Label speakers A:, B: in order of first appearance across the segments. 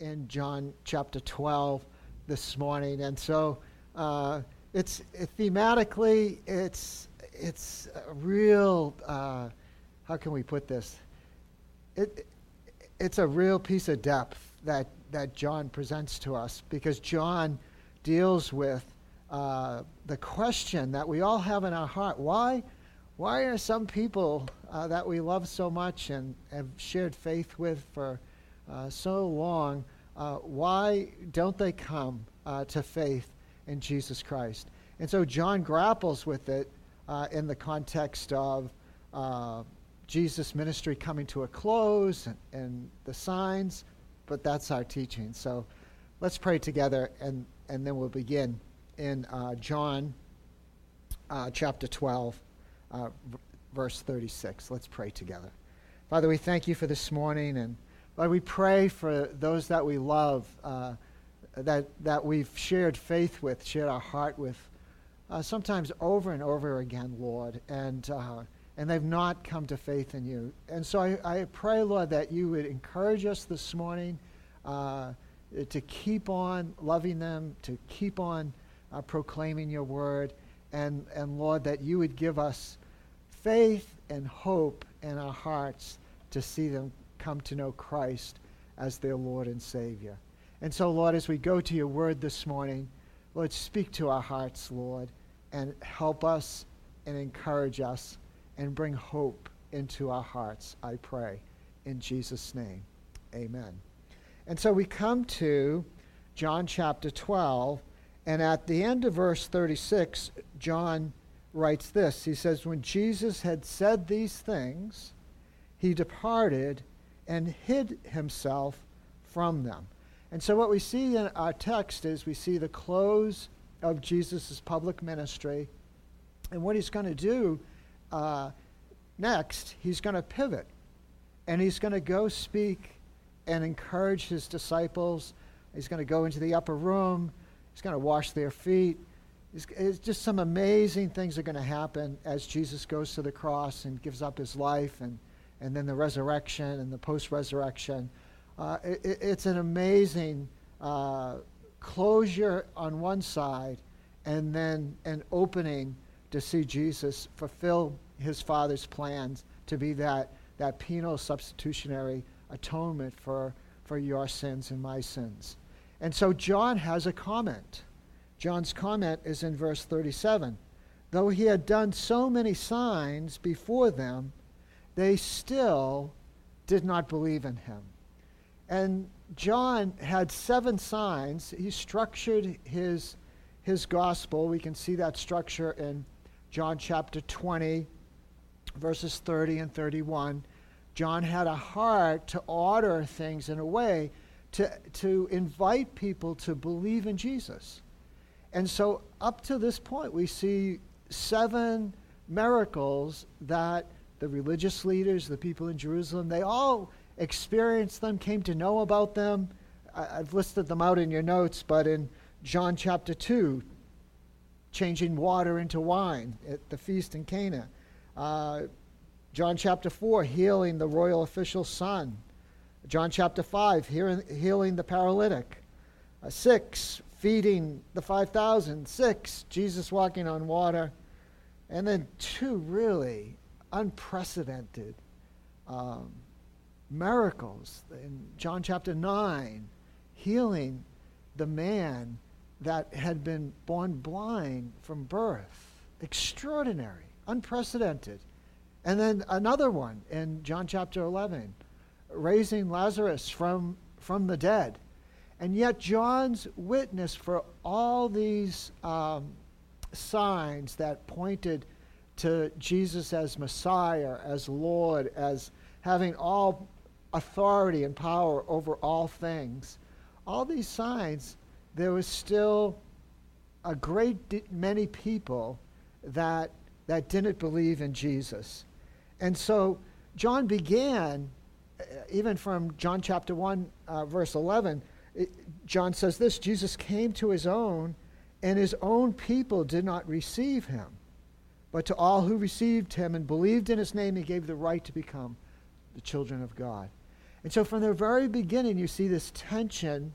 A: in John chapter 12 this morning. And so uh, it's it, thematically, it's, it's a real, uh, how can we put this? It, it's a real piece of depth that, that John presents to us because John deals with uh, the question that we all have in our heart why, why are some people uh, that we love so much and have shared faith with for so long, uh, why don't they come uh, to faith in Jesus Christ? And so John grapples with it uh, in the context of Jesus' ministry coming to a close and, and the signs, but that's our teaching. So let's pray together and, and then we'll begin in uh, John uh, chapter 12, uh, v- verse 36. Let's pray together. Father, we thank you for this morning, and Lord, we pray for those that we love, uh, that, that we've shared faith with, shared our heart with, uh, sometimes over and over again, Lord, and, uh, and they've not come to faith in you. And so I, I pray, Lord, that you would encourage us this morning to keep on loving them, to keep on uh, proclaiming your word. And, and Lord, that you would give us faith and hope in our hearts to see them come to know Christ as their Lord and Savior. And so, Lord, as we go to your word this morning, Lord, speak to our hearts, Lord, and help us and encourage us and bring hope into our hearts, I pray. In Jesus' name, amen. And so we come to John chapter 12, and at the end of verse 36, John writes this. He says, When Jesus had said these things, he departed and hid himself from them. And so, what we see in our text is we see the close of Jesus' public ministry. And what he's going to do uh, next, he's going to pivot. And he's going to go speak and encourage his disciples. He's going to go into the upper room. He's going to wash their feet. It's, it's just some amazing things are going to happen as Jesus goes to the cross and gives up his life, and, and then the resurrection and the post resurrection. Uh, it, it's an amazing uh, closure on one side, and then an opening to see Jesus fulfill his Father's plans to be that, that penal substitutionary atonement for, for your sins and my sins. And so John has a comment. John's comment is in verse 37. Though he had done so many signs before them, they still did not believe in him. And John had seven signs. He structured his, his gospel. We can see that structure in John chapter 20, verses 30 and 31. John had a heart to order things in a way to, to invite people to believe in Jesus. And so, up to this point, we see seven miracles that the religious leaders, the people in Jerusalem, they all experienced them, came to know about them. I've listed them out in your notes, but in John chapter 2, changing water into wine at the feast in Cana. Uh, John chapter 4, healing the royal official's son. John chapter 5, healing the paralytic. Uh, 6, feeding the 5,000. 6, Jesus walking on water. And then two really unprecedented um, miracles in John chapter 9, healing the man that had been born blind from birth. Extraordinary, unprecedented. And then another one in John chapter 11, raising Lazarus from, from the dead. And yet, John's witness for all these um, signs that pointed to Jesus as Messiah, as Lord, as having all authority and power over all things, all these signs, there was still a great many people that, that didn't believe in Jesus. And so John began, uh, even from John chapter 1, uh, verse 11, it, John says this Jesus came to his own, and his own people did not receive him. But to all who received him and believed in his name, he gave the right to become the children of God. And so from the very beginning, you see this tension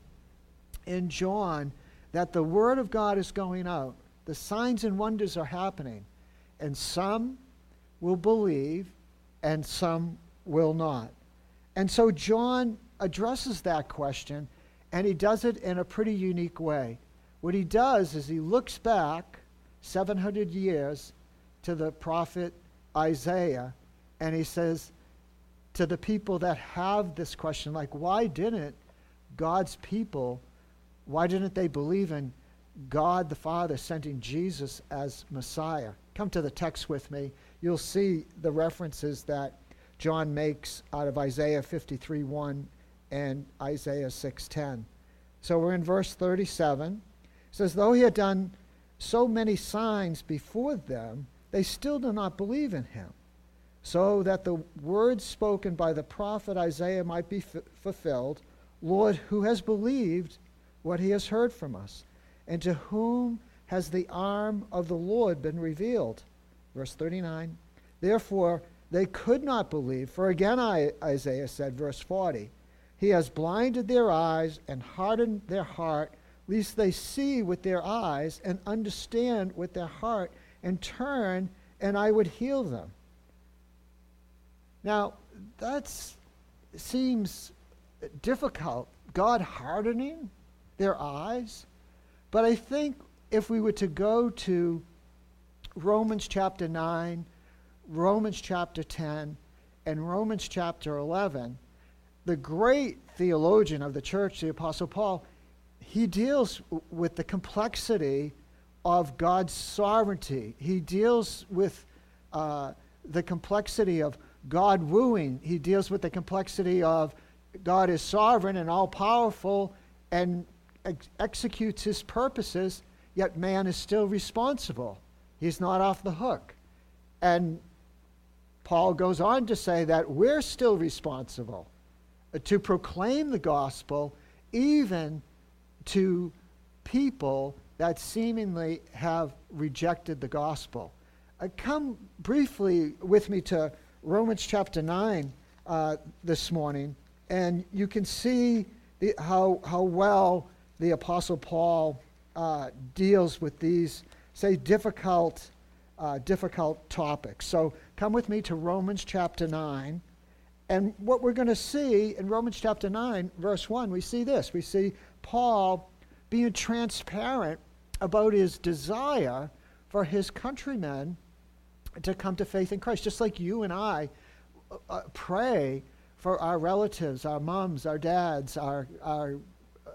A: in John that the Word of God is going out, the signs and wonders are happening, and some will believe and some will not. And so John addresses that question, and he does it in a pretty unique way. What he does is he looks back 700 years to the prophet Isaiah, and he says to the people that have this question, like, why didn't God's people, why didn't they believe in God the Father sending Jesus as Messiah? Come to the text with me. You'll see the references that John makes out of Isaiah 53 1 and Isaiah 6:10. So we're in verse 37. It says, Though he had done so many signs before them, they still do not believe in him. So that the words spoken by the prophet Isaiah might be f- fulfilled Lord, who has believed what he has heard from us? And to whom has the arm of the Lord been revealed? Verse 39. Therefore, they could not believe, for again I, Isaiah said, verse 40, He has blinded their eyes and hardened their heart, lest they see with their eyes and understand with their heart and turn, and I would heal them. Now, that seems difficult. God hardening their eyes. But I think if we were to go to Romans chapter 9, Romans chapter 10, and Romans chapter 11, the great theologian of the church, the Apostle Paul, he deals with the complexity of God's sovereignty. He deals with uh, the complexity of God wooing. He deals with the complexity of God is sovereign and all powerful and ex- executes his purposes, yet man is still responsible. He's not off the hook. And Paul goes on to say that we're still responsible to proclaim the gospel even to people that seemingly have rejected the gospel. Uh, come briefly with me to Romans chapter 9 uh, this morning, and you can see the, how, how well the Apostle Paul uh, deals with these, say, difficult uh, difficult topics. So come with me to Romans chapter 9. And what we're going to see in Romans chapter 9, verse 1, we see this. We see Paul being transparent about his desire for his countrymen to come to faith in Christ, just like you and I uh, uh pray for our relatives, our moms, our dads, our, our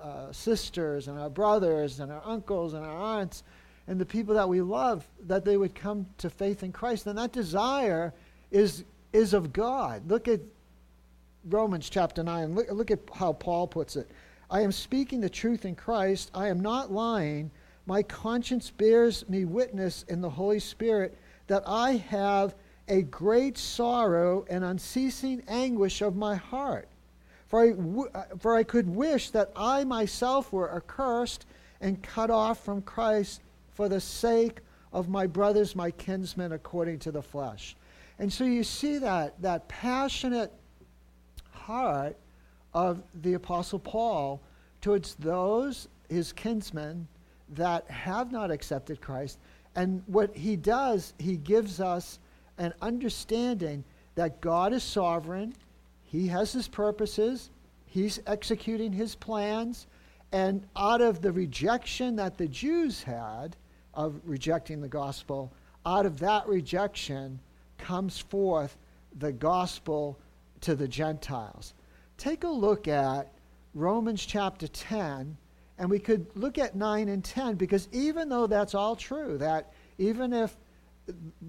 A: uh, sisters, and our brothers, and our uncles, and our aunts and the people that we love that they would come to faith in Christ. And that desire is, is of God. Look at Romans chapter 9. Look, look at how Paul puts it. I am speaking the truth in Christ. I am not lying. My conscience bears me witness in the Holy Spirit that I have a great sorrow and unceasing anguish of my heart. For I, w- uh, for I could wish that I myself were accursed and cut off from Christ for the sake of my brothers, my kinsmen, according to the flesh. And so you see that, that passionate heart of the Apostle Paul towards those, his kinsmen, that have not accepted Christ. And what he does, he gives us an understanding that God is sovereign, he has his purposes, he's executing his plans, and out of the rejection that the Jews had, of rejecting the gospel, out of that rejection comes forth the gospel to the Gentiles. Take a look at Romans chapter 10, and we could look at 9 and 10, because even though that's all true, that even if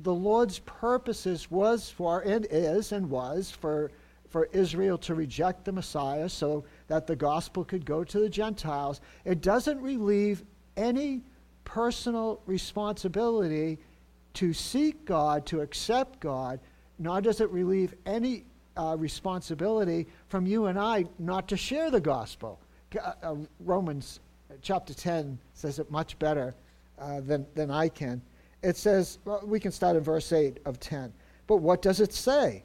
A: the Lord's purposes was for, and is and was for, for Israel to reject the Messiah so that the gospel could go to the Gentiles, it doesn't relieve any personal responsibility to seek God, to accept God, nor does it relieve any uh, responsibility from you and I not to share the gospel. Uh, uh, Romans chapter 10 says it much better uh, than, than I can. It says, well, we can start in verse 8 of 10. But what does it say?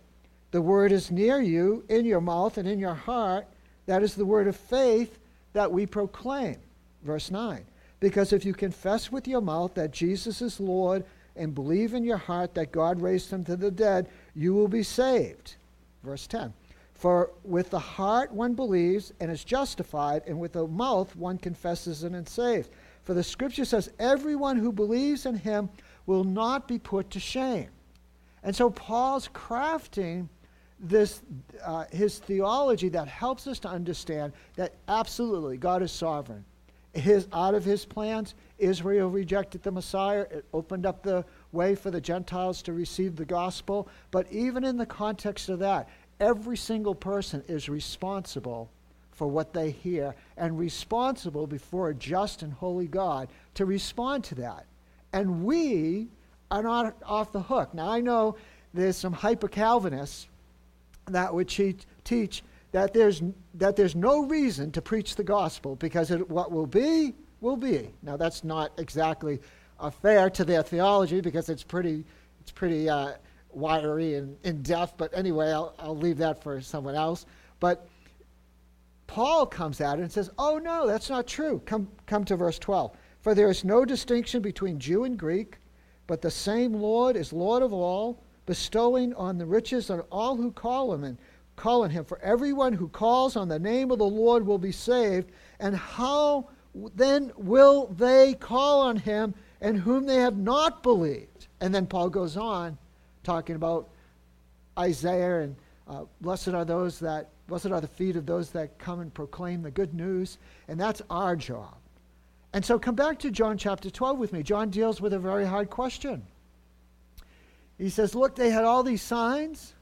A: The word is near you, in your mouth and in your heart. That is the word of faith that we proclaim. Verse 9. Because if you confess with your mouth that Jesus is Lord and believe in your heart that God raised him to the dead, you will be saved. Verse 10. For with the heart one believes and is justified, and with the mouth one confesses and is saved. For the scripture says, Everyone who believes in him will not be put to shame. And so Paul's crafting this uh, his theology that helps us to understand that absolutely God is sovereign. His out of his plans, Israel rejected the Messiah. It opened up the way for the Gentiles to receive the gospel. But even in the context of that, every single person is responsible for what they hear and responsible before a just and holy God to respond to that. And we are not off the hook. Now, I know there's some hyper Calvinists that would teach, that, there's, that there's no reason to preach the gospel because it, what will be, will be. Now, that's not exactly uh, fair to their theology because it's pretty, it's pretty uh, wiry and in depth. But anyway, I'll, I'll leave that for someone else. But Paul comes at it and says, Oh, no, that's not true. Come, come to verse 12. For there is no distinction between Jew and Greek, but the same Lord is Lord of all bestowing on the riches on all who call him and call on him. For everyone who calls on the name of the Lord will be saved. And how then will they call on him in whom they have not believed? And then Paul goes on talking about Isaiah and uh, blessed are those that, blessed are the feet of those that come and proclaim the good news. And that's our job. And so come back to John chapter 12 with me. John deals with a very hard question. He says, Look, they had all these signs,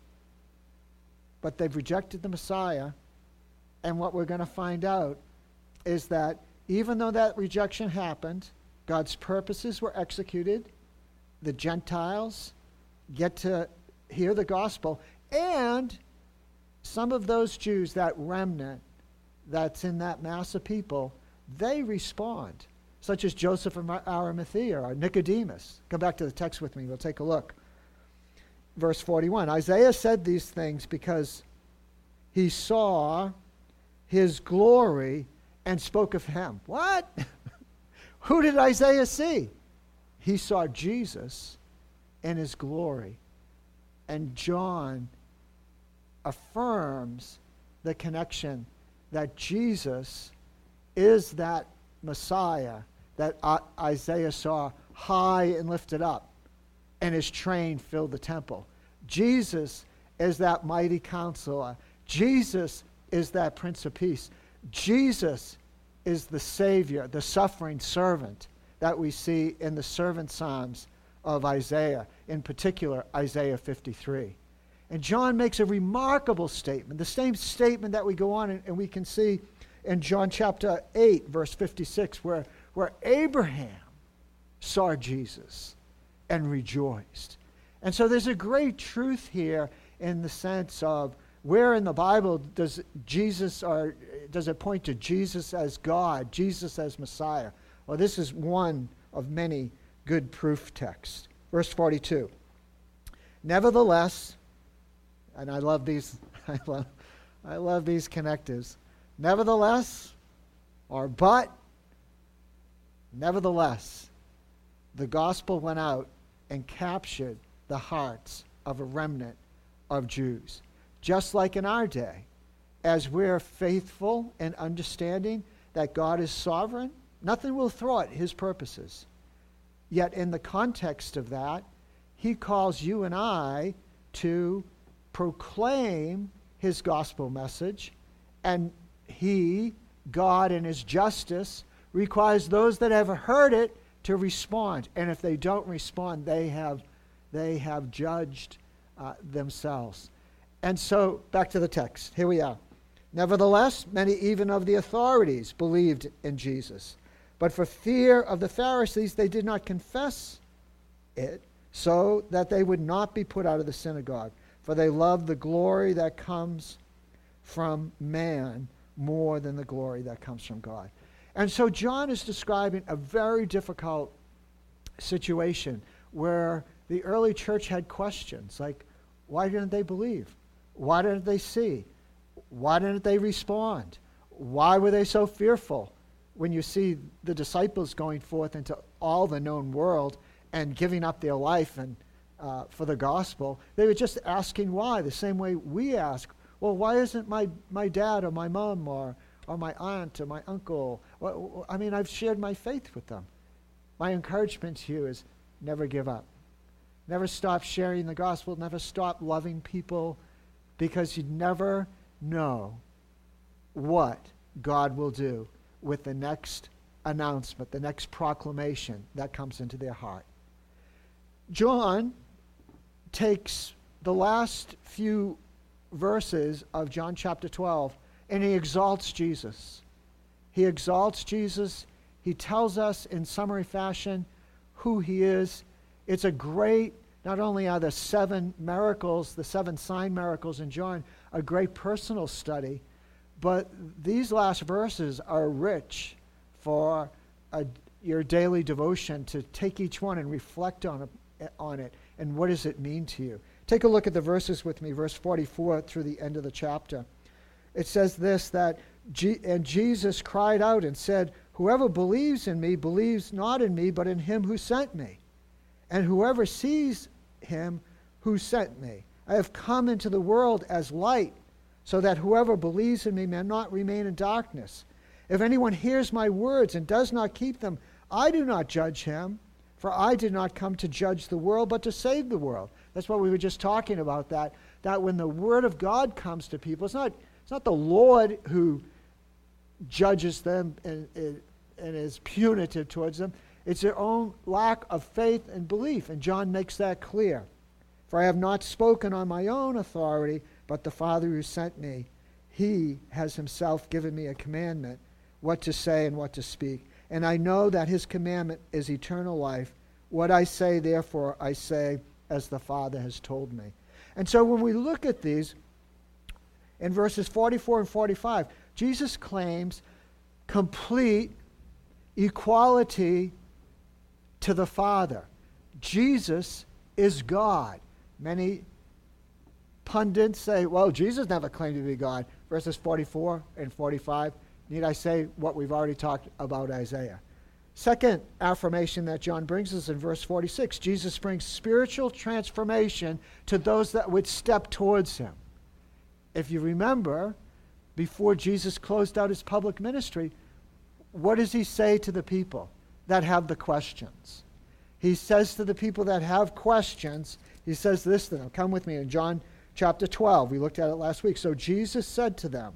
A: but they've rejected the Messiah. And what we're going to find out is that even though that rejection happened, God's purposes were executed. The Gentiles get to hear the gospel. And some of those Jews, that remnant that's in that mass of people, they respond, such as Joseph of Arimathea or Nicodemus. Come back to the text with me. We'll take a look verse 41. Isaiah said these things because he saw his glory and spoke of him. What? Who did Isaiah see? He saw Jesus and his glory. And John affirms the connection that Jesus is that Messiah that Isaiah saw high and lifted up and his train filled the temple. Jesus is that mighty counselor. Jesus is that Prince of Peace. Jesus is the Savior, the suffering servant that we see in the servant Psalms of Isaiah, in particular, Isaiah 53. And John makes a remarkable statement, the same statement that we go on and, and we can see in John chapter 8, verse 56, where, where Abraham saw Jesus and rejoiced. And so there's a great truth here in the sense of where in the Bible does Jesus or does it point to Jesus as God, Jesus as Messiah? Well, this is one of many good proof text. Verse 42. Nevertheless, and I love these I love I love these connectives. Nevertheless, or but nevertheless, the gospel went out and captured the hearts of a remnant of Jews. Just like in our day, as we're faithful and understanding that God is sovereign, nothing will thwart his purposes. Yet, in the context of that, he calls you and I to proclaim his gospel message, and he, God, in his justice, requires those that have heard it to respond. And if they don't respond, they have, they have judged uh, themselves. And so, back to the text. Here we are. Nevertheless, many even of the authorities believed in Jesus. But for fear of the Pharisees, they did not confess it, so that they would not be put out of the synagogue. For they loved the glory that comes from man more than the glory that comes from God. And so John is describing a very difficult situation where the early church had questions like, why didn't they believe? Why didn't they see? Why didn't they respond? Why were they so fearful when you see the disciples going forth into all the known world and giving up their life and uh, for the gospel? They were just asking why, the same way we ask, well, why isn't my, my dad or my mom or, or my aunt or my uncle? Well, I mean, I've shared my faith with them. My encouragement to you is never give up. Never stop sharing the gospel. Never stop loving people because you never know what God will do with the next announcement, the next proclamation that comes into their heart. John takes the last few verses of John chapter 12 and he exalts Jesus. He exalts Jesus. He tells us in summary fashion who he is. It's a great, not only are the seven miracles, the seven sign miracles in John, a great personal study, but these last verses are rich for a, your daily devotion to take each one and reflect on it, on it and what does it mean to you. Take a look at the verses with me, verse 44 through the end of the chapter. It says this that, G- and Jesus cried out and said, Whoever believes in me believes not in me, but in him who sent me. And whoever sees him who sent me. I have come into the world as light so that whoever believes in me may not remain in darkness. If anyone hears my words and does not keep them, I do not judge him, for I did not come to judge the world, but to save the world. That's what we were just talking about, that, that when the word of God comes to people, it's not, it's not the Lord who judges them and, and, and is punitive towards them. It's their own lack of faith and belief. And John makes that clear. For I have not spoken on my own authority, but the Father who sent me, he has himself given me a commandment what to say and what to speak. And I know that his commandment is eternal life. What I say, therefore, I say as the Father has told me. And so when we look at these, in verses 44 and 45, Jesus claims complete equality to the Father. Jesus is God. Many pundits say, well, Jesus never claimed to be God. Verses 44 and 45. Need I say what we've already talked about Isaiah? Second affirmation that John brings us in verse 46 Jesus brings spiritual transformation to those that would step towards him. If you remember, before Jesus closed out his public ministry, what does he say to the people that have the questions? He says to the people that have questions, he says this to them. Come with me in John chapter 12. We looked at it last week. So Jesus said to them,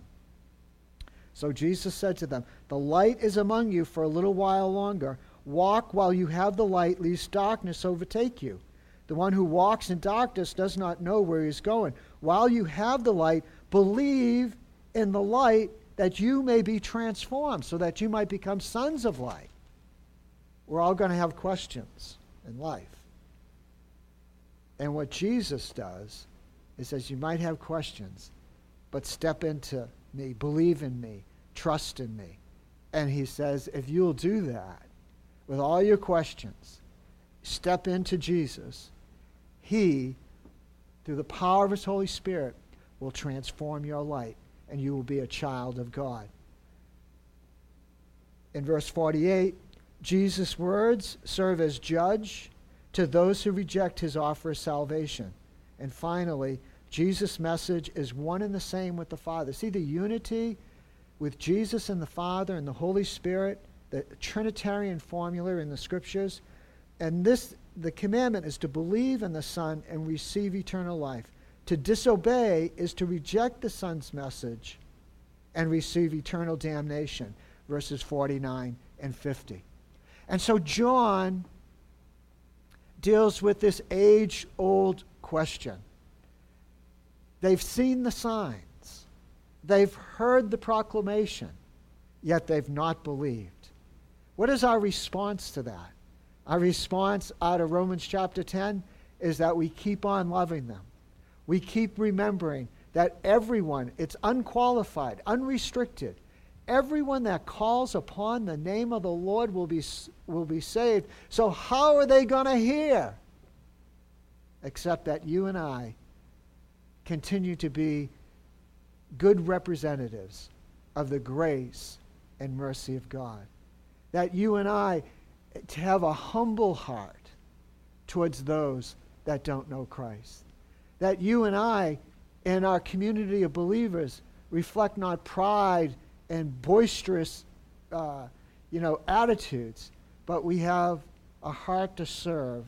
A: So Jesus said to them, The light is among you for a little while longer. Walk while you have the light, lest darkness overtake you. The one who walks in darkness does not know where he is going. While you have the light, believe in the light that you may be transformed, so that you might become sons of light. We're all going to have questions in life. And what Jesus does it says, You might have questions, but step into me, believe in me, trust in me. And he says, If you'll do that with all your questions, step into Jesus, he, through the power of his Holy Spirit, will transform your light and you will be a child of God. In verse 48, Jesus' words serve as judge to those who reject his offer of salvation. And finally, Jesus' message is one and the same with the Father. See the unity with Jesus and the Father and the Holy Spirit, the Trinitarian formula in the Scriptures. And this, the commandment is to believe in the Son and receive eternal life. To disobey is to reject the Son's message and receive eternal damnation. Verses 49 and 50. And so John deals with this age old question They've seen the signs, they've heard the proclamation, yet they've not believed. What is our response to that? Our response out of Romans chapter 10 is that we keep on loving them. We keep remembering that everyone, it's unqualified, unrestricted, everyone that calls upon the name of the Lord will be, will be saved. So, how are they going to hear? Except that you and I continue to be good representatives of the grace and mercy of God. That you and I to have a humble heart towards those that don't know Christ. That you and I, in our community of believers, reflect not pride and boisterous, uh, you know, attitudes, but we have a heart to serve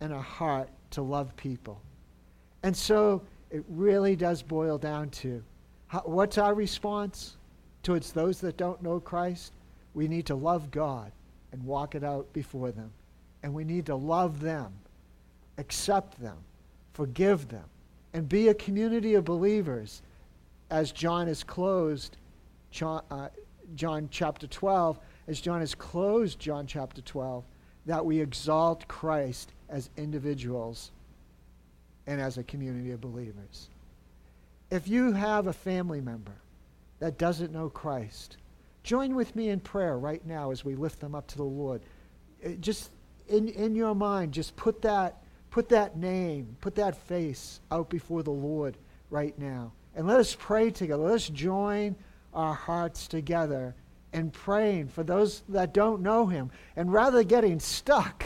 A: and a heart to love people. And so it really does boil down to how, what's our response towards those that don't know Christ? We need to love God and walk it out before them. And we need to love them, accept them, forgive them, and be a community of believers as John has closed John, uh, John chapter 12, as John has closed John chapter 12, that we exalt Christ as individuals and as a community of believers. If you have a family member that doesn't know Christ, join with me in prayer right now as we lift them up to the Lord. Uh, just in, in your mind, just put that, put that name, put that face out before the Lord right now. And let us pray together. Let us join our hearts together in praying for those that don't know Him. And rather getting stuck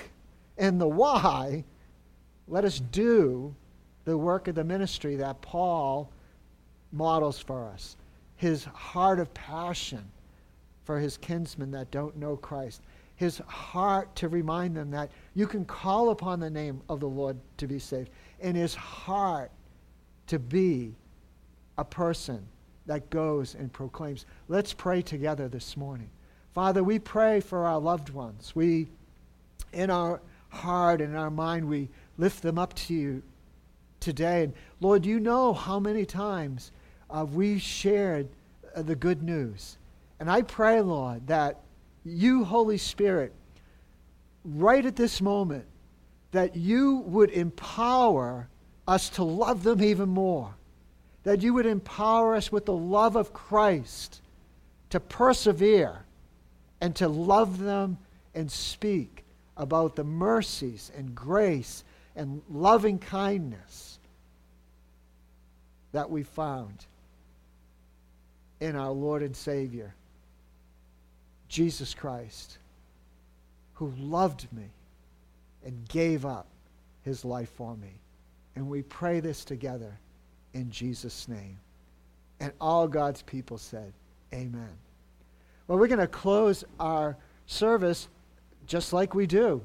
A: in the why, let us do the work of the ministry that Paul models for us. His heart of passion for his kinsmen that don't know Christ. His heart to remind them that you can call upon the name of the Lord to be saved. And his heart to be a person that goes and proclaims. Let's pray together this morning. Father, we pray for our loved ones. We, in our heart and in our mind, we lift them up to you today. And Lord, you know how many times uh, we shared uh, the good news. And I pray, Lord, that you, Holy Spirit, right at this moment, that you would empower us to love them even more. That you would empower us with the love of Christ to persevere and to love them and speak about the mercies and grace and loving kindness that we found in our Lord and Savior, Jesus Christ, who loved me and gave up his life for me. And we pray this together in Jesus' name. And all God's people said, Amen. Well, we're going to close our service just like we do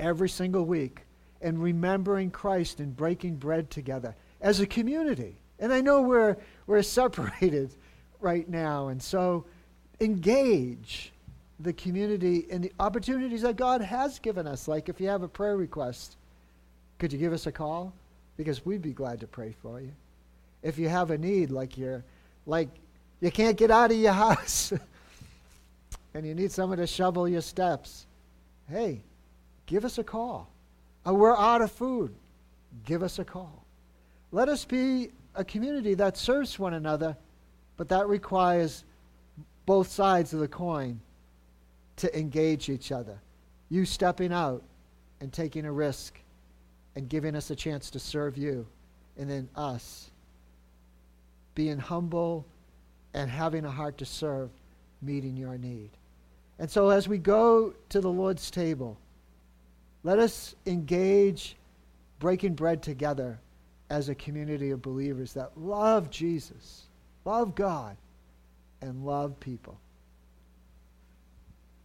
A: every single week and remembering Christ and breaking bread together as a community. And I know we're, we're separated right now. And so engage the community and the opportunities that God has given us. Like if you have a prayer request, could you give us a call? Because we'd be glad to pray for you. If you have a need, like you're like you can't get out of your house and you need someone to shovel your steps, hey, give us a call. Or we're out of food. Give us a call. Let us be a community that serves one another but that requires both sides of the coin to engage each other. You stepping out and taking a risk and giving us a chance to serve you, and then us being humble and having a heart to serve, meeting your need. And so as we go to the Lord's table, let us engage breaking bread together as a community of believers that love Jesus love God, and love people.